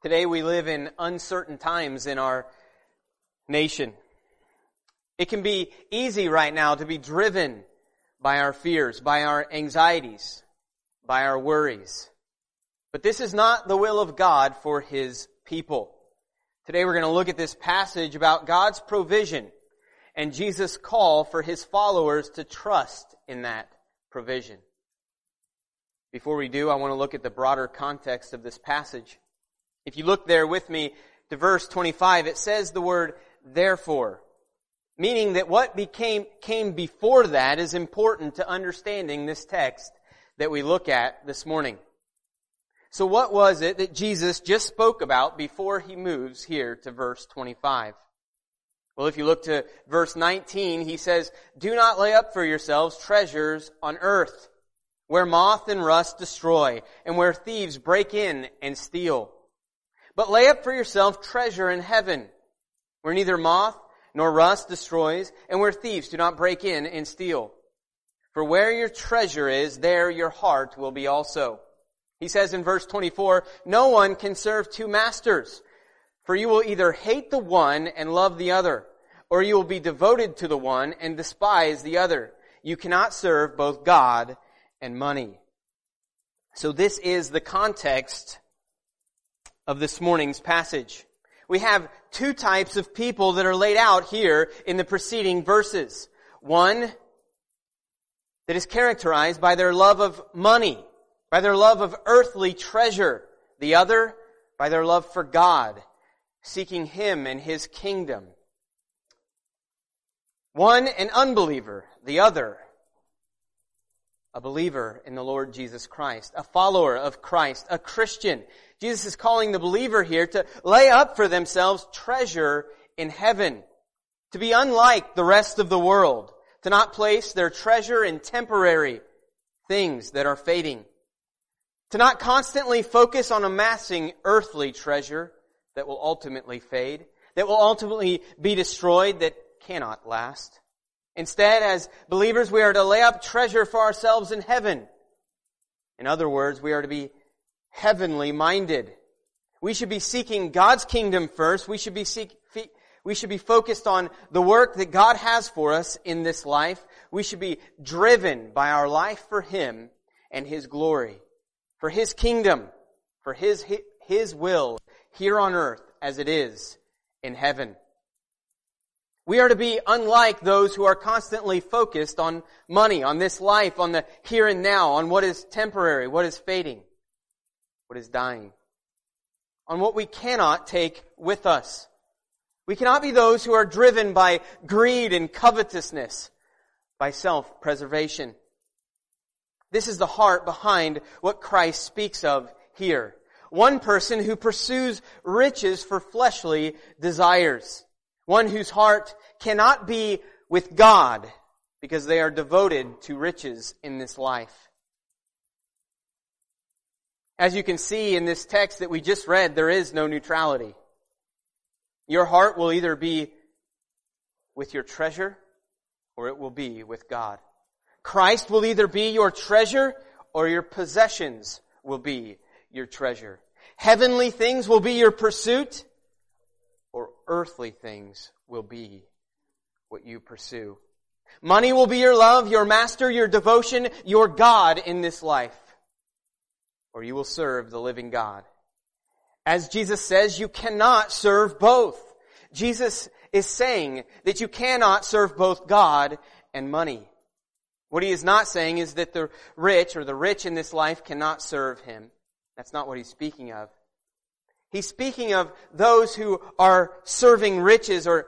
Today we live in uncertain times in our nation. It can be easy right now to be driven by our fears, by our anxieties, by our worries. But this is not the will of God for His people. Today we're going to look at this passage about God's provision and Jesus' call for His followers to trust in that provision. Before we do, I want to look at the broader context of this passage. If you look there with me to verse 25, it says the word therefore, meaning that what became, came before that is important to understanding this text that we look at this morning. So what was it that Jesus just spoke about before he moves here to verse 25? Well, if you look to verse 19, he says, Do not lay up for yourselves treasures on earth, where moth and rust destroy, and where thieves break in and steal. But lay up for yourself treasure in heaven, where neither moth nor rust destroys, and where thieves do not break in and steal. For where your treasure is, there your heart will be also. He says in verse 24, No one can serve two masters, for you will either hate the one and love the other, or you will be devoted to the one and despise the other. You cannot serve both God and money. So this is the context of this morning's passage. We have two types of people that are laid out here in the preceding verses. One that is characterized by their love of money, by their love of earthly treasure. The other by their love for God, seeking Him and His kingdom. One an unbeliever, the other a believer in the Lord Jesus Christ, a follower of Christ, a Christian. Jesus is calling the believer here to lay up for themselves treasure in heaven, to be unlike the rest of the world, to not place their treasure in temporary things that are fading, to not constantly focus on amassing earthly treasure that will ultimately fade, that will ultimately be destroyed, that cannot last. Instead, as believers, we are to lay up treasure for ourselves in heaven. In other words, we are to be heavenly minded. We should be seeking God's kingdom first. We should be seek, we should be focused on the work that God has for us in this life. We should be driven by our life for Him and His glory, for His kingdom, for His, His will here on earth as it is in heaven. We are to be unlike those who are constantly focused on money, on this life, on the here and now, on what is temporary, what is fading, what is dying, on what we cannot take with us. We cannot be those who are driven by greed and covetousness, by self-preservation. This is the heart behind what Christ speaks of here. One person who pursues riches for fleshly desires. One whose heart cannot be with God because they are devoted to riches in this life. As you can see in this text that we just read, there is no neutrality. Your heart will either be with your treasure or it will be with God. Christ will either be your treasure or your possessions will be your treasure. Heavenly things will be your pursuit or earthly things will be what you pursue. Money will be your love, your master, your devotion, your God in this life. Or you will serve the living God. As Jesus says, you cannot serve both. Jesus is saying that you cannot serve both God and money. What he is not saying is that the rich or the rich in this life cannot serve him. That's not what he's speaking of. He's speaking of those who are serving riches or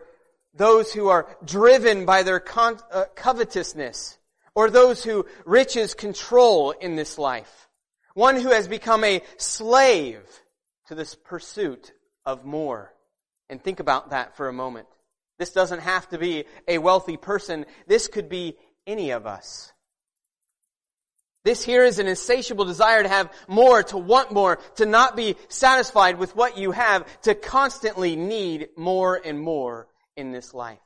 those who are driven by their uh, covetousness or those who riches control in this life. One who has become a slave to this pursuit of more. And think about that for a moment. This doesn't have to be a wealthy person. This could be any of us. This here is an insatiable desire to have more, to want more, to not be satisfied with what you have, to constantly need more and more in this life.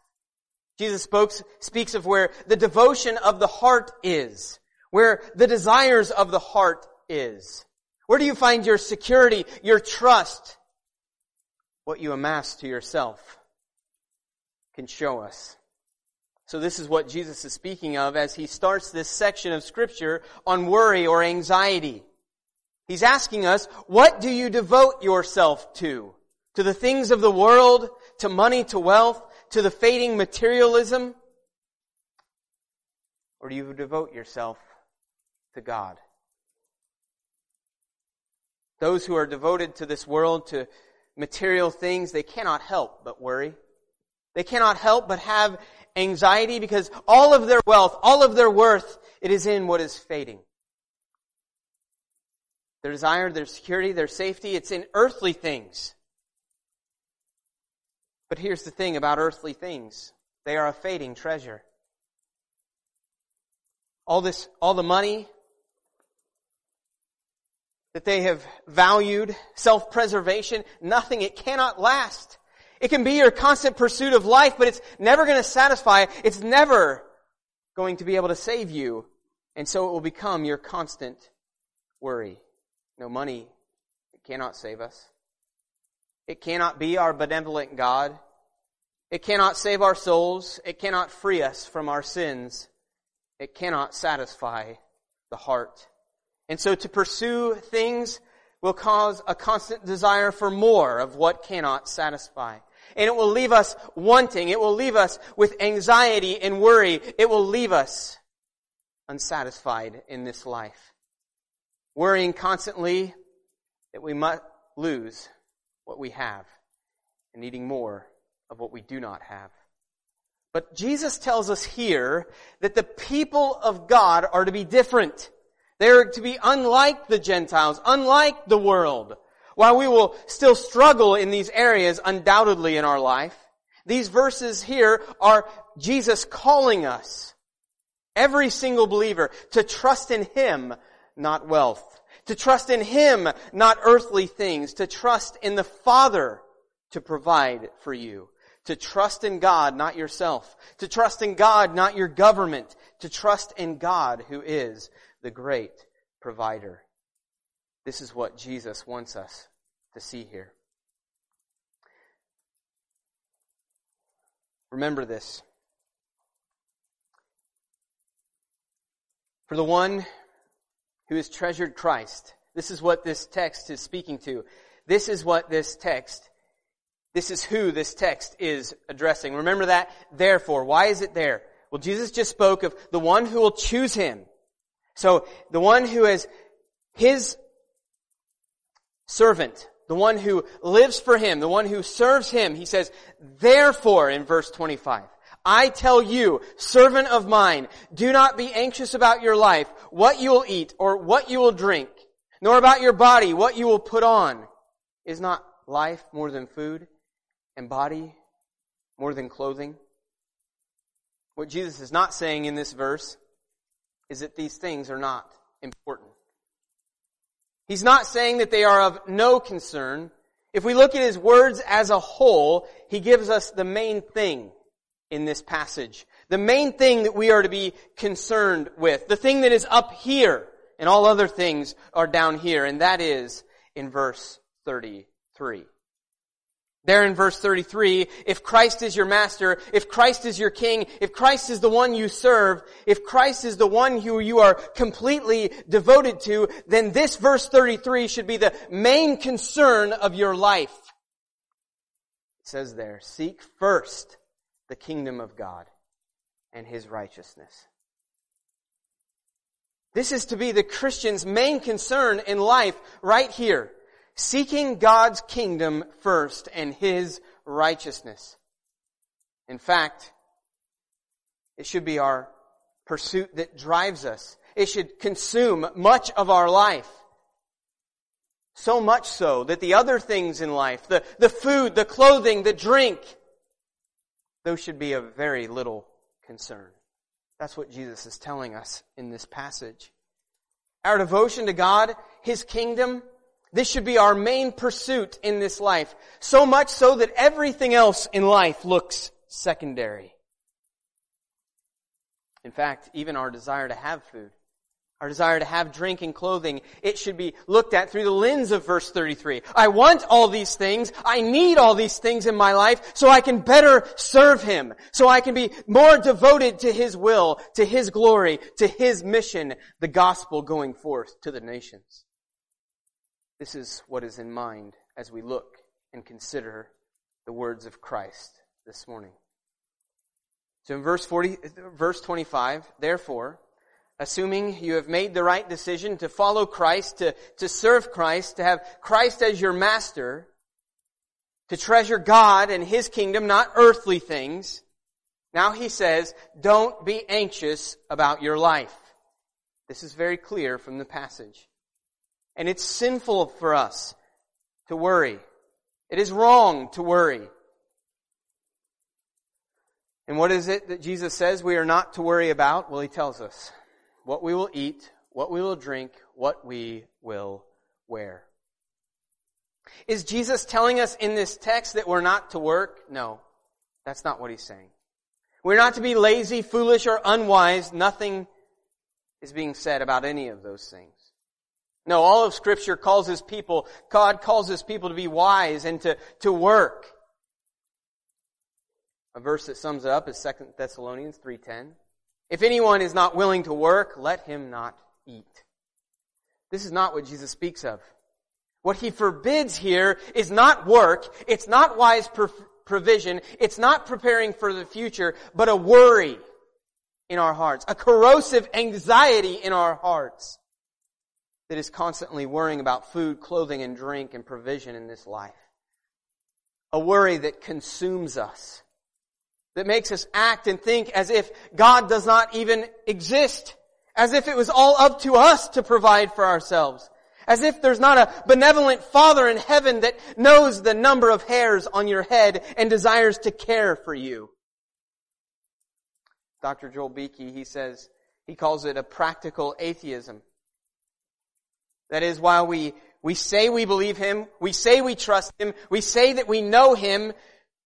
Jesus spoke, speaks of where the devotion of the heart is, where the desires of the heart is. Where do you find your security, your trust, what you amass to yourself can show us. So this is what Jesus is speaking of as he starts this section of scripture on worry or anxiety. He's asking us, what do you devote yourself to? To the things of the world, to money, to wealth, to the fading materialism? Or do you devote yourself to God? Those who are devoted to this world, to material things, they cannot help but worry. They cannot help but have anxiety because all of their wealth, all of their worth, it is in what is fading. Their desire, their security, their safety, it's in earthly things. But here's the thing about earthly things. They are a fading treasure. All this, all the money that they have valued, self-preservation, nothing, it cannot last. It can be your constant pursuit of life, but it's never going to satisfy. It's never going to be able to save you. And so it will become your constant worry. No money. It cannot save us. It cannot be our benevolent God. It cannot save our souls. It cannot free us from our sins. It cannot satisfy the heart. And so to pursue things will cause a constant desire for more of what cannot satisfy. And it will leave us wanting. It will leave us with anxiety and worry. It will leave us unsatisfied in this life. Worrying constantly that we might lose what we have and needing more of what we do not have. But Jesus tells us here that the people of God are to be different. They are to be unlike the Gentiles, unlike the world. While we will still struggle in these areas undoubtedly in our life, these verses here are Jesus calling us, every single believer, to trust in Him, not wealth. To trust in Him, not earthly things. To trust in the Father to provide for you. To trust in God, not yourself. To trust in God, not your government. To trust in God who is the great provider. This is what Jesus wants us to see here. Remember this. For the one who has treasured Christ, this is what this text is speaking to. This is what this text, this is who this text is addressing. Remember that? Therefore, why is it there? Well, Jesus just spoke of the one who will choose him so the one who is his servant, the one who lives for him, the one who serves him, he says, therefore in verse 25, I tell you, servant of mine, do not be anxious about your life, what you will eat or what you will drink, nor about your body, what you will put on. Is not life more than food and body more than clothing? What Jesus is not saying in this verse is that these things are not important. He's not saying that they are of no concern. If we look at his words as a whole, he gives us the main thing in this passage. The main thing that we are to be concerned with. The thing that is up here and all other things are down here and that is in verse 33. There in verse 33, if Christ is your master, if Christ is your king, if Christ is the one you serve, if Christ is the one who you are completely devoted to, then this verse 33 should be the main concern of your life. It says there, seek first the kingdom of God and his righteousness. This is to be the Christian's main concern in life right here seeking God's kingdom first and His righteousness. In fact, it should be our pursuit that drives us. It should consume much of our life. So much so that the other things in life, the, the food, the clothing, the drink, those should be of very little concern. That's what Jesus is telling us in this passage. Our devotion to God, His kingdom, this should be our main pursuit in this life. So much so that everything else in life looks secondary. In fact, even our desire to have food our desire to have drink and clothing, it should be looked at through the lens of verse 33. I want all these things. I need all these things in my life so I can better serve Him. So I can be more devoted to His will, to His glory, to His mission, the gospel going forth to the nations. This is what is in mind as we look and consider the words of Christ this morning. So in verse 40, verse 25, therefore, assuming you have made the right decision to follow Christ, to, to serve Christ, to have Christ as your master, to treasure God and His kingdom, not earthly things. Now he says, don't be anxious about your life. This is very clear from the passage. And it's sinful for us to worry. It is wrong to worry. And what is it that Jesus says we are not to worry about? Well, he tells us what we will eat, what we will drink, what we will wear. Is Jesus telling us in this text that we're not to work? No. That's not what he's saying. We're not to be lazy, foolish, or unwise. Nothing is being said about any of those things. No, all of scripture calls his people, God calls his people to be wise and to, to work. A verse that sums it up is 2 Thessalonians 3.10. If anyone is not willing to work, let him not eat. This is not what Jesus speaks of. What he forbids here is not work, it's not wise provision, it's not preparing for the future, but a worry in our hearts, a corrosive anxiety in our hearts that is constantly worrying about food, clothing, and drink and provision in this life. A worry that consumes us that makes us act and think as if God does not even exist. As if it was all up to us to provide for ourselves. As if there's not a benevolent Father in heaven that knows the number of hairs on your head and desires to care for you. Dr. Joel Beeke, he says, he calls it a practical atheism. That is, while we, we say we believe Him, we say we trust Him, we say that we know Him,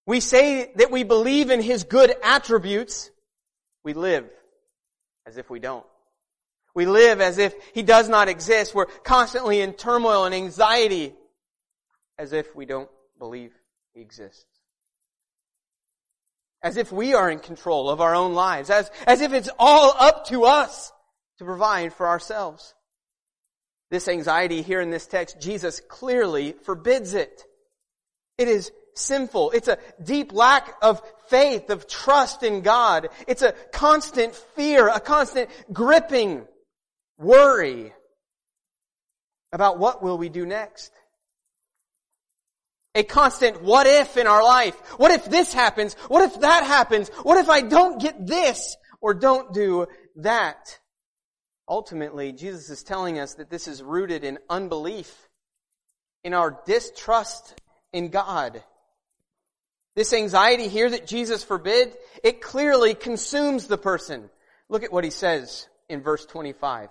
we say that we believe in His good attributes. We live as if we don't. We live as if He does not exist. We're constantly in turmoil and anxiety as if we don't believe He exists. As if we are in control of our own lives. As, as if it's all up to us to provide for ourselves. This anxiety here in this text, Jesus clearly forbids it. It is sinful. It's a deep lack of faith, of trust in God. It's a constant fear, a constant gripping worry about what will we do next. A constant what if in our life. What if this happens? What if that happens? What if I don't get this or don't do that? Ultimately, Jesus is telling us that this is rooted in unbelief, in our distrust in God. This anxiety here that Jesus forbid, it clearly consumes the person. Look at what he says in verse 25.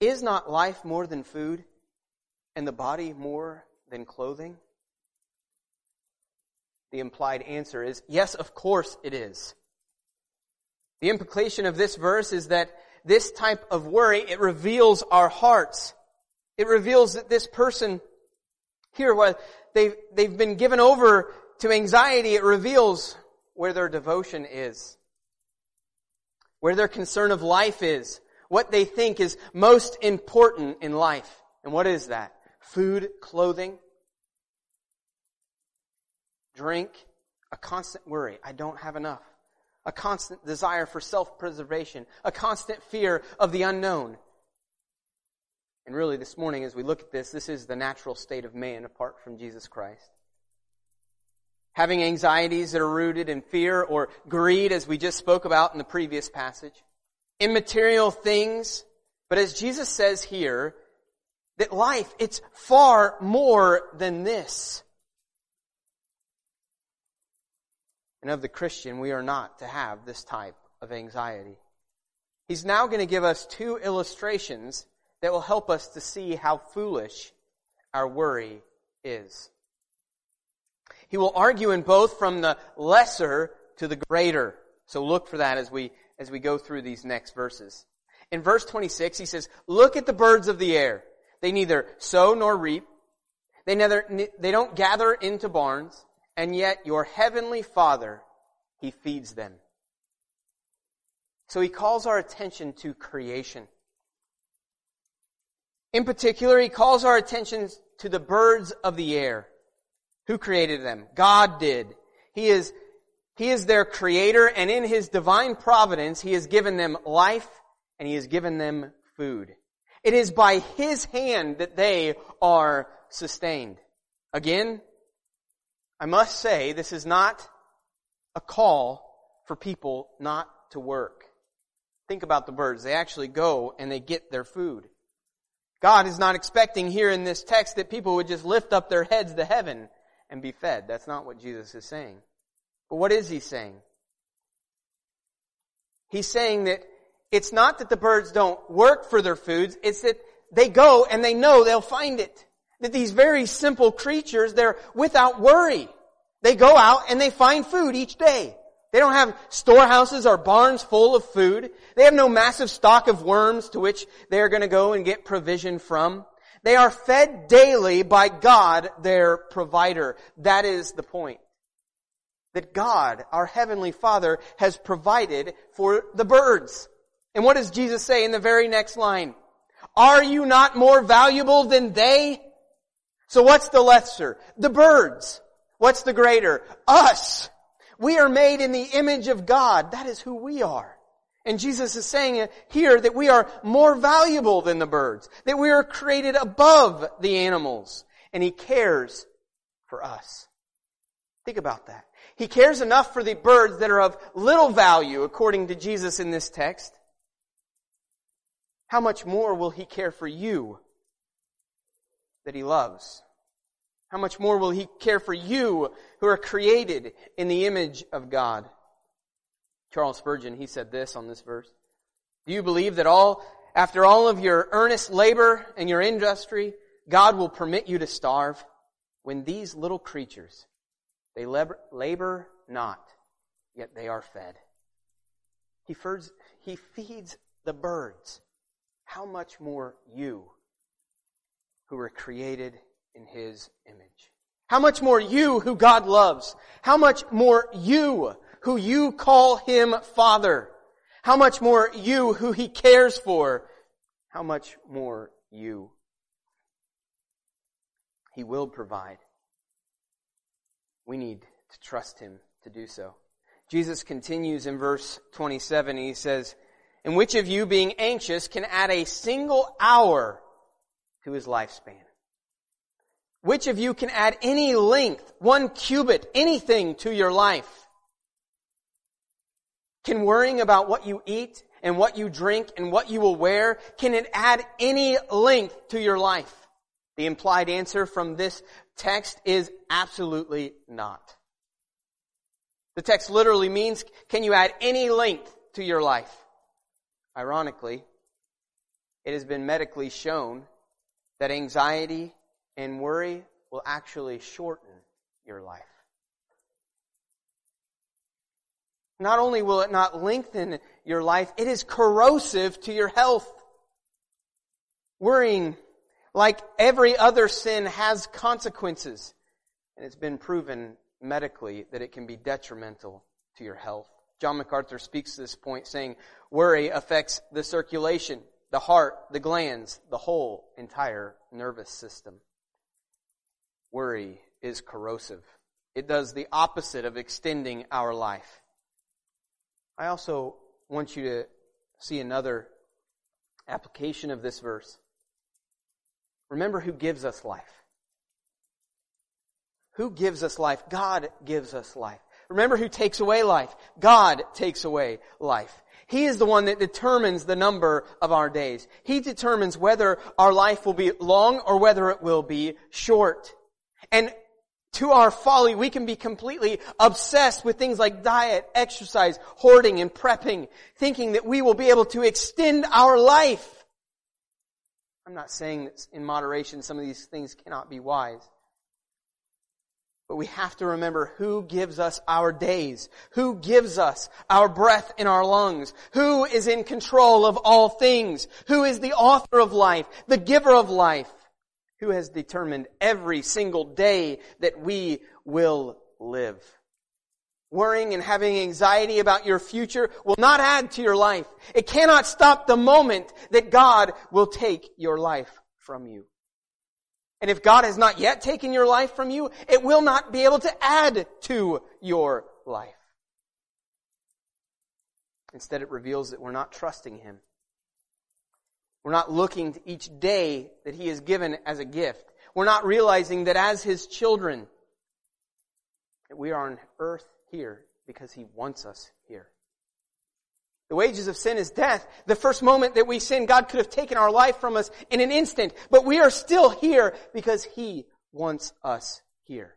Is not life more than food and the body more than clothing? The implied answer is yes, of course it is. The implication of this verse is that this type of worry, it reveals our hearts. It reveals that this person here, they've, they've been given over to anxiety, it reveals where their devotion is, where their concern of life is, what they think is most important in life. And what is that? Food, clothing, drink, a constant worry. I don't have enough. A constant desire for self-preservation, a constant fear of the unknown. And really this morning as we look at this, this is the natural state of man apart from Jesus Christ having anxieties that are rooted in fear or greed, as we just spoke about in the previous passage, immaterial things. But as Jesus says here, that life, it's far more than this. And of the Christian, we are not to have this type of anxiety. He's now going to give us two illustrations that will help us to see how foolish our worry is. He will argue in both from the lesser to the greater. So look for that as we, as we go through these next verses. In verse 26, he says, look at the birds of the air. They neither sow nor reap. They neither, they don't gather into barns, and yet your heavenly Father, He feeds them. So He calls our attention to creation. In particular, He calls our attention to the birds of the air. Who created them? God did. He is, He is their creator, and in His divine providence, He has given them life and he has given them food. It is by his hand that they are sustained. Again, I must say this is not a call for people not to work. Think about the birds. They actually go and they get their food. God is not expecting here in this text that people would just lift up their heads to heaven and be fed. That's not what Jesus is saying. But what is he saying? He's saying that it's not that the birds don't work for their foods, it's that they go and they know they'll find it. That these very simple creatures, they're without worry. They go out and they find food each day. They don't have storehouses or barns full of food. They have no massive stock of worms to which they're going to go and get provision from. They are fed daily by God, their provider. That is the point. That God, our Heavenly Father, has provided for the birds. And what does Jesus say in the very next line? Are you not more valuable than they? So what's the lesser? The birds. What's the greater? Us. We are made in the image of God. That is who we are. And Jesus is saying here that we are more valuable than the birds. That we are created above the animals. And He cares for us. Think about that. He cares enough for the birds that are of little value according to Jesus in this text how much more will He care for you that He loves? How much more will He care for you who are created in the image of God? Charles Spurgeon, he said this on this verse. Do you believe that all, after all of your earnest labor and your industry, God will permit you to starve when these little creatures, they labor, not, yet they are fed. He feeds, he feeds the birds how much more you who were created in His image? How much more you who God loves? How much more you who you call Him Father? How much more you who He cares for? How much more you? He will provide. We need to trust Him to do so. Jesus continues in verse 27. He says, and which of you, being anxious, can add a single hour to his lifespan? Which of you can add any length, one cubit, anything to your life? Can worrying about what you eat and what you drink and what you will wear, can it add any length to your life? The implied answer from this text is absolutely not. The text literally means, can you add any length to your life? Ironically, it has been medically shown that anxiety and worry will actually shorten your life. Not only will it not lengthen your life, it is corrosive to your health. Worrying, like every other sin, has consequences. And it's been proven medically that it can be detrimental to your health. John MacArthur speaks to this point saying, worry affects the circulation, the heart, the glands, the whole entire nervous system. Worry is corrosive. It does the opposite of extending our life. I also want you to see another application of this verse. Remember who gives us life. Who gives us life? God gives us life. Remember who takes away life. God takes away life. He is the one that determines the number of our days. He determines whether our life will be long or whether it will be short. And to our folly, we can be completely obsessed with things like diet, exercise, hoarding, and prepping, thinking that we will be able to extend our life. I'm not saying that in moderation some of these things cannot be wise. But we have to remember who gives us our days, who gives us our breath in our lungs, who is in control of all things, who is the author of life, the giver of life, who has determined every single day that we will live. Worrying and having anxiety about your future will not add to your life. It cannot stop the moment that God will take your life from you. And if God has not yet taken your life from you, it will not be able to add to your life. Instead, it reveals that we're not trusting Him. We're not looking to each day that He has given as a gift. We're not realizing that as His children, that we are on earth here because He wants us here. The wages of sin is death. The first moment that we sin, God could have taken our life from us in an instant, but we are still here because He wants us here.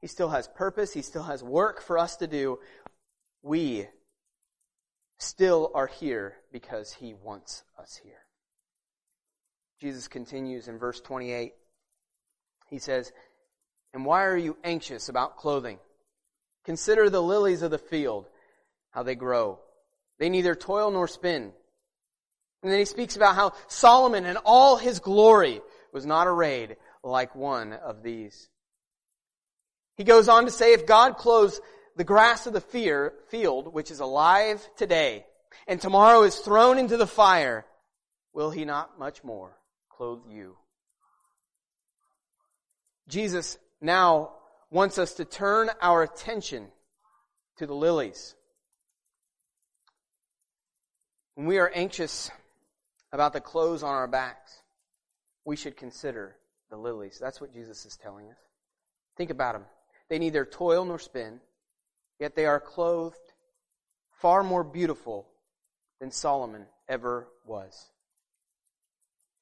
He still has purpose. He still has work for us to do. We still are here because He wants us here. Jesus continues in verse 28. He says, And why are you anxious about clothing? Consider the lilies of the field, how they grow. They neither toil nor spin. And then he speaks about how Solomon in all his glory was not arrayed like one of these. He goes on to say, if God clothes the grass of the fear, field, which is alive today, and tomorrow is thrown into the fire, will he not much more clothe you? Jesus now wants us to turn our attention to the lilies. When we are anxious about the clothes on our backs, we should consider the lilies. That's what Jesus is telling us. Think about them. They neither toil nor spin, yet they are clothed far more beautiful than Solomon ever was.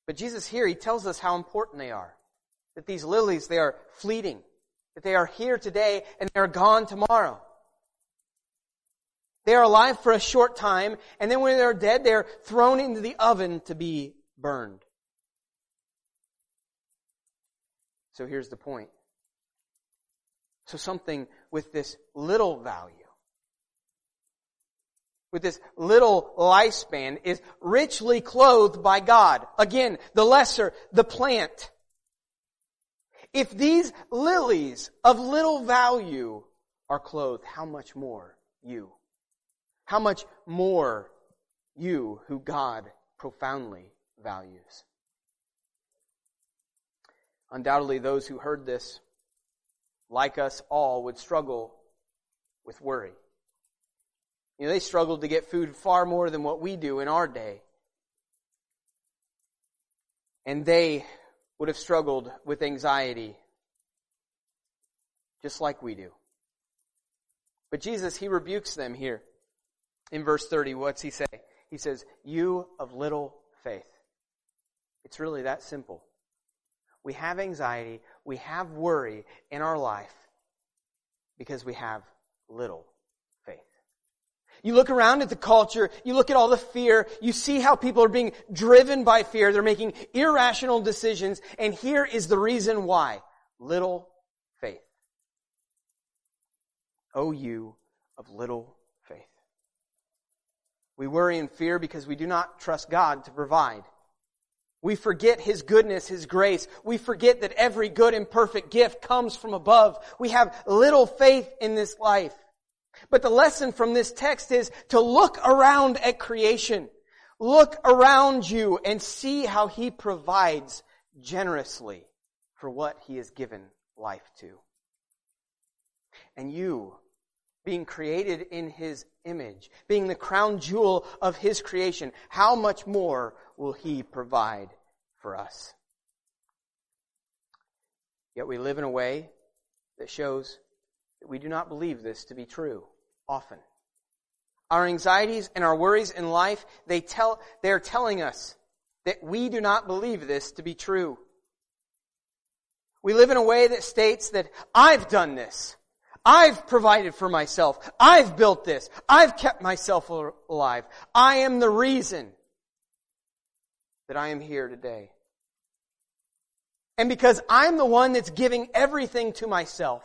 But Jesus here, he tells us how important they are. That these lilies, they are fleeting. That they are here today and they are gone tomorrow. They are alive for a short time, and then when they're dead, they're thrown into the oven to be burned. So here's the point. So something with this little value, with this little lifespan, is richly clothed by God. Again, the lesser, the plant. If these lilies of little value are clothed, how much more you? How much more you who God profoundly values. Undoubtedly, those who heard this, like us all, would struggle with worry. You know, they struggled to get food far more than what we do in our day. And they would have struggled with anxiety just like we do. But Jesus, He rebukes them here in verse 30, what's he say? He says, You of little faith. It's really that simple. We have anxiety, we have worry in our life because we have little faith. You look around at the culture, you look at all the fear, you see how people are being driven by fear, they're making irrational decisions, and here is the reason why. Little faith. Oh, you of little we worry and fear because we do not trust God to provide. We forget His goodness, His grace. We forget that every good and perfect gift comes from above. We have little faith in this life. But the lesson from this text is to look around at creation. Look around you and see how He provides generously for what He has given life to. And you being created in His image, being the crown jewel of His creation, how much more will He provide for us? Yet we live in a way that shows that we do not believe this to be true often. Our anxieties and our worries in life, they tell, they are telling us that we do not believe this to be true. We live in a way that states that I've done this. I've provided for myself. I've built this. I've kept myself alive. I am the reason that I am here today. And because I'm the one that's giving everything to myself,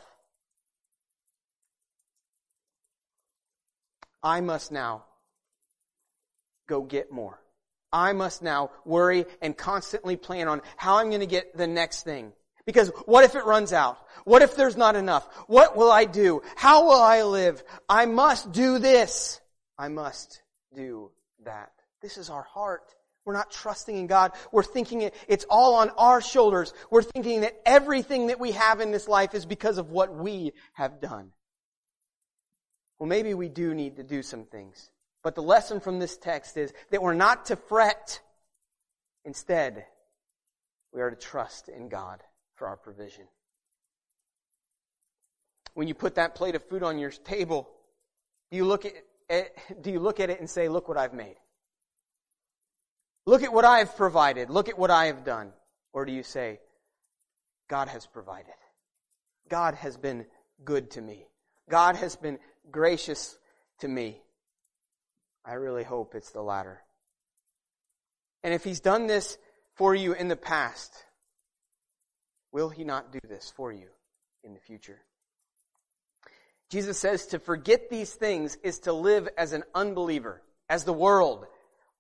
I must now go get more. I must now worry and constantly plan on how I'm going to get the next thing. Because what if it runs out? What if there's not enough? What will I do? How will I live? I must do this. I must do that. This is our heart. We're not trusting in God. We're thinking it, it's all on our shoulders. We're thinking that everything that we have in this life is because of what we have done. Well, maybe we do need to do some things. But the lesson from this text is that we're not to fret. Instead, we are to trust in God for our provision. When you put that plate of food on your table, you look at do you look at it and say, look what I've made? Look at what I've provided. Look at what I have done. Or do you say, God has provided. God has been good to me. God has been gracious to me. I really hope it's the latter. And if He's done this for you in the past, Will he not do this for you in the future? Jesus says to forget these things is to live as an unbeliever, as the world,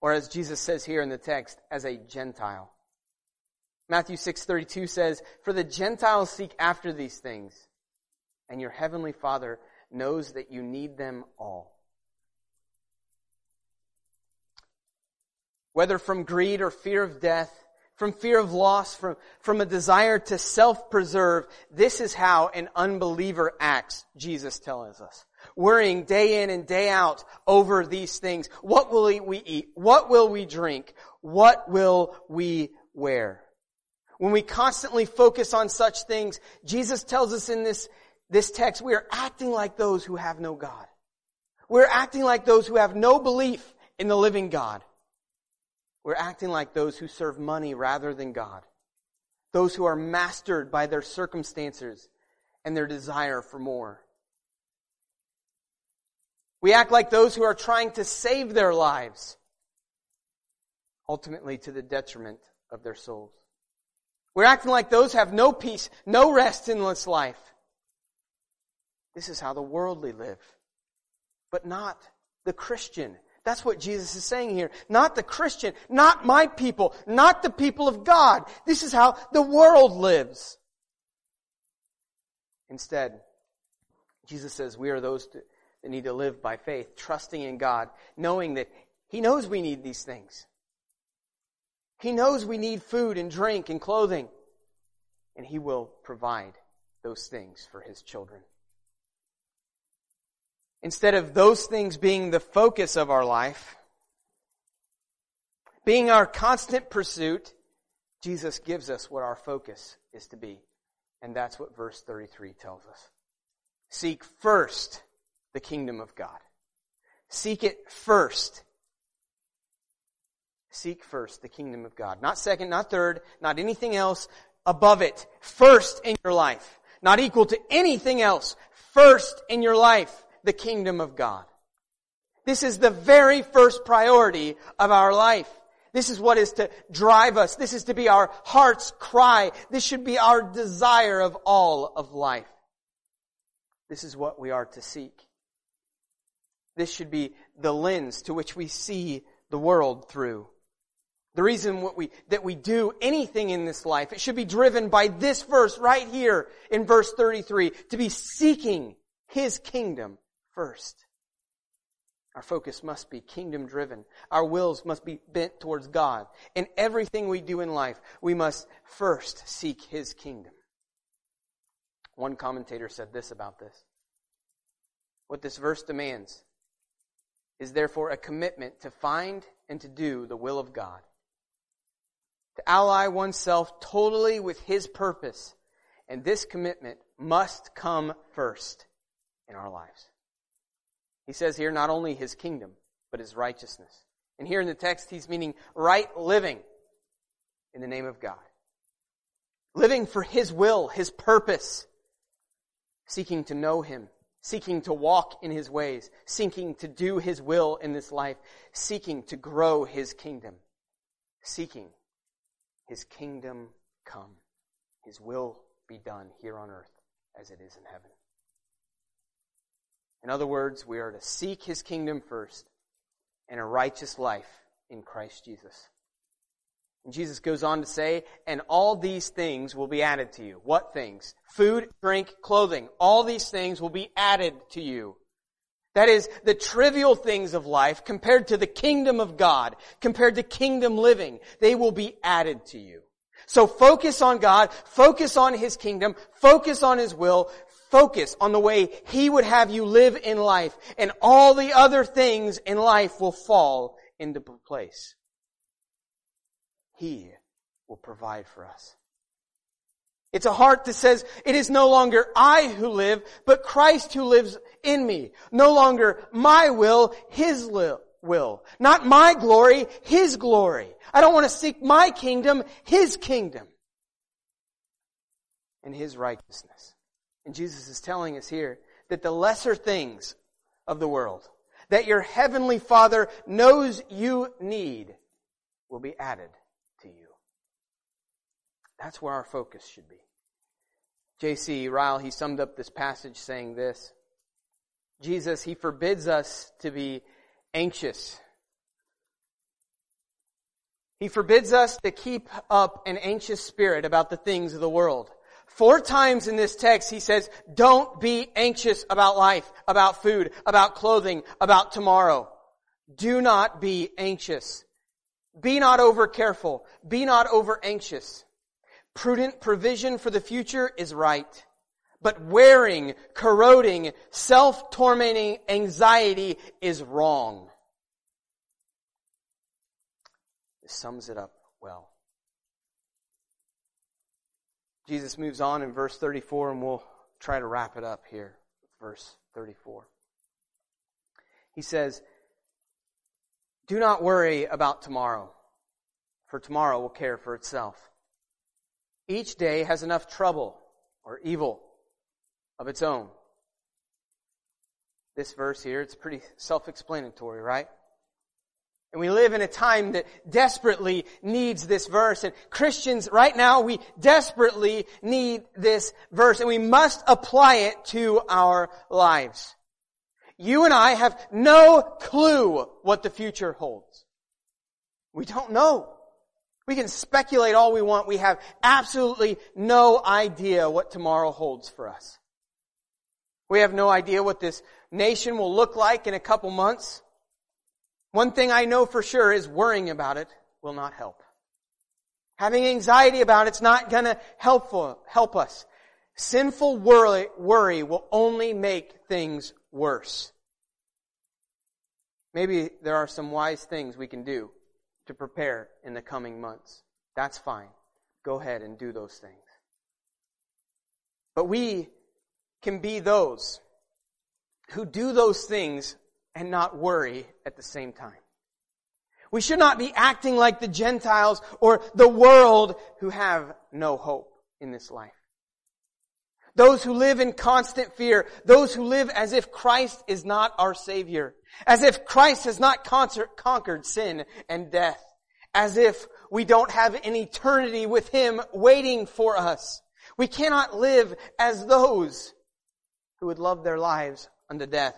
or as Jesus says here in the text, as a Gentile. Matthew 6:32 says, "For the Gentiles seek after these things, and your heavenly Father knows that you need them all." Whether from greed or fear of death, from fear of loss, from, from a desire to self-preserve. This is how an unbeliever acts, Jesus tells us. Worrying day in and day out over these things. What will we eat? What will we drink? What will we wear? When we constantly focus on such things, Jesus tells us in this, this text, we are acting like those who have no God. We're acting like those who have no belief in the living God. We're acting like those who serve money rather than God. Those who are mastered by their circumstances and their desire for more. We act like those who are trying to save their lives, ultimately to the detriment of their souls. We're acting like those who have no peace, no rest in this life. This is how the worldly live, but not the Christian that's what Jesus is saying here. Not the Christian, not my people, not the people of God. This is how the world lives. Instead, Jesus says we are those that need to live by faith, trusting in God, knowing that He knows we need these things. He knows we need food and drink and clothing, and He will provide those things for His children. Instead of those things being the focus of our life, being our constant pursuit, Jesus gives us what our focus is to be. And that's what verse 33 tells us. Seek first the kingdom of God. Seek it first. Seek first the kingdom of God. Not second, not third, not anything else above it. First in your life. Not equal to anything else. First in your life the kingdom of God. This is the very first priority of our life. This is what is to drive us. This is to be our heart's cry. This should be our desire of all of life. This is what we are to seek. This should be the lens to which we see the world through. The reason we, that we do anything in this life, it should be driven by this verse right here in verse 33, to be seeking His kingdom first. Our focus must be kingdom driven. Our wills must be bent towards God. In everything we do in life, we must first seek His kingdom. One commentator said this about this. What this verse demands is therefore a commitment to find and to do the will of God. To ally oneself totally with His purpose. And this commitment must come first in our lives. He says here not only his kingdom, but his righteousness. And here in the text, he's meaning right living in the name of God. Living for his will, his purpose. Seeking to know him. Seeking to walk in his ways. Seeking to do his will in this life. Seeking to grow his kingdom. Seeking his kingdom come. His will be done here on earth as it is in heaven. In other words, we are to seek His kingdom first and a righteous life in Christ Jesus. And Jesus goes on to say, and all these things will be added to you. What things? Food, drink, clothing. All these things will be added to you. That is, the trivial things of life compared to the kingdom of God, compared to kingdom living, they will be added to you. So focus on God, focus on His kingdom, focus on His will, focus on the way He would have you live in life, and all the other things in life will fall into place. He will provide for us. It's a heart that says, it is no longer I who live, but Christ who lives in me. No longer my will, His will. Not my glory, His glory. I don't want to seek my kingdom, His kingdom. And His righteousness. And Jesus is telling us here that the lesser things of the world, that your heavenly Father knows you need, will be added to you. that's where our focus should be. J.C. Ryle, he summed up this passage saying this. Jesus, he forbids us to be anxious. He forbids us to keep up an anxious spirit about the things of the world. Four times in this text, he says, don't be anxious about life, about food, about clothing, about tomorrow. Do not be anxious. Be not over careful. Be not over anxious. Prudent provision for the future is right. But wearing, corroding, self-tormenting anxiety is wrong. This sums it up well. Jesus moves on in verse 34 and we'll try to wrap it up here with verse 34. He says, Do not worry about tomorrow, for tomorrow will care for itself. Each day has enough trouble or evil of its own. This verse here, it's pretty self-explanatory, right? And we live in a time that desperately needs this verse. And Christians, right now, we desperately need this verse. And we must apply it to our lives. You and I have no clue what the future holds. We don't know. We can speculate all we want. We have absolutely no idea what tomorrow holds for us. We have no idea what this nation will look like in a couple months. One thing I know for sure is worrying about it will not help. Having anxiety about it's not gonna help, help us. Sinful worry, worry will only make things worse. Maybe there are some wise things we can do to prepare in the coming months. That's fine. Go ahead and do those things. But we can be those who do those things and not worry at the same time. We should not be acting like the Gentiles or the world who have no hope in this life. Those who live in constant fear. Those who live as if Christ is not our Savior. As if Christ has not conquered sin and death. As if we don't have an eternity with Him waiting for us. We cannot live as those who would love their lives unto death.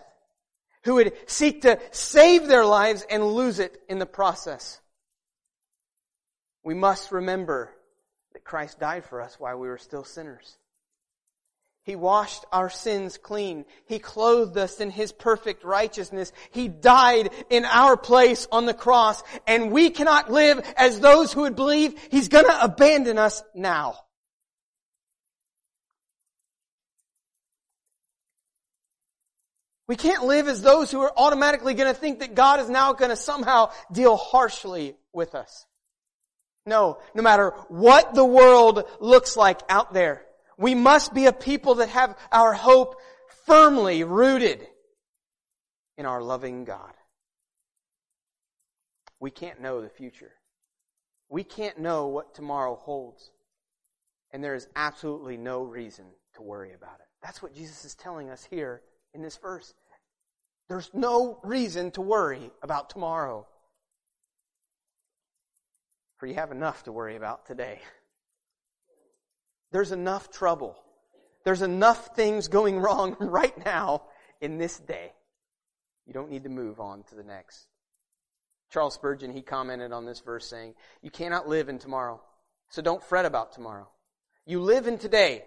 Who would seek to save their lives and lose it in the process. We must remember that Christ died for us while we were still sinners. He washed our sins clean. He clothed us in His perfect righteousness. He died in our place on the cross. And we cannot live as those who would believe He's gonna abandon us now. We can't live as those who are automatically gonna think that God is now gonna somehow deal harshly with us. No, no matter what the world looks like out there, we must be a people that have our hope firmly rooted in our loving God. We can't know the future. We can't know what tomorrow holds. And there is absolutely no reason to worry about it. That's what Jesus is telling us here in this verse. There's no reason to worry about tomorrow. For you have enough to worry about today. There's enough trouble. There's enough things going wrong right now in this day. You don't need to move on to the next. Charles Spurgeon, he commented on this verse saying, You cannot live in tomorrow, so don't fret about tomorrow. You live in today,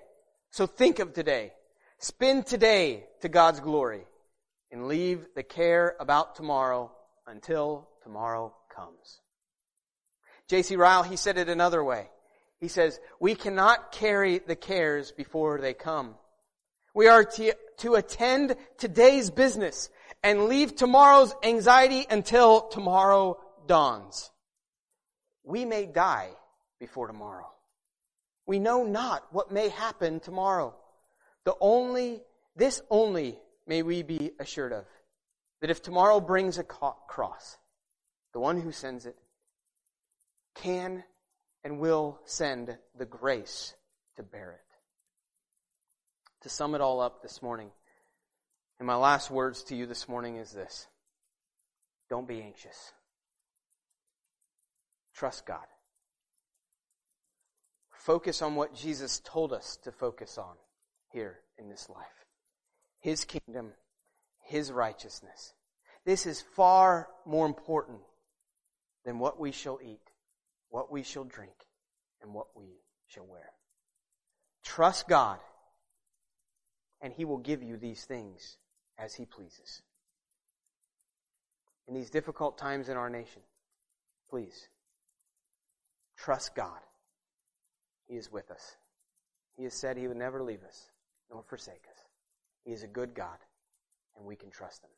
so think of today. Spend today to God's glory and leave the care about tomorrow until tomorrow comes. J.C. Ryle, he said it another way. He says, we cannot carry the cares before they come. We are to, to attend today's business and leave tomorrow's anxiety until tomorrow dawns. We may die before tomorrow. We know not what may happen tomorrow. The only, this only may we be assured of, that if tomorrow brings a cross, the one who sends it can and will send the grace to bear it. To sum it all up this morning, and my last words to you this morning is this. Don't be anxious. Trust God. Focus on what Jesus told us to focus on here in this life. His kingdom, His righteousness. This is far more important than what we shall eat, what we shall drink, and what we shall wear. Trust God, and He will give you these things as He pleases. In these difficult times in our nation, please trust God. He is with us. He has said He would never leave us nor forsake us. He is a good God, and we can trust Him.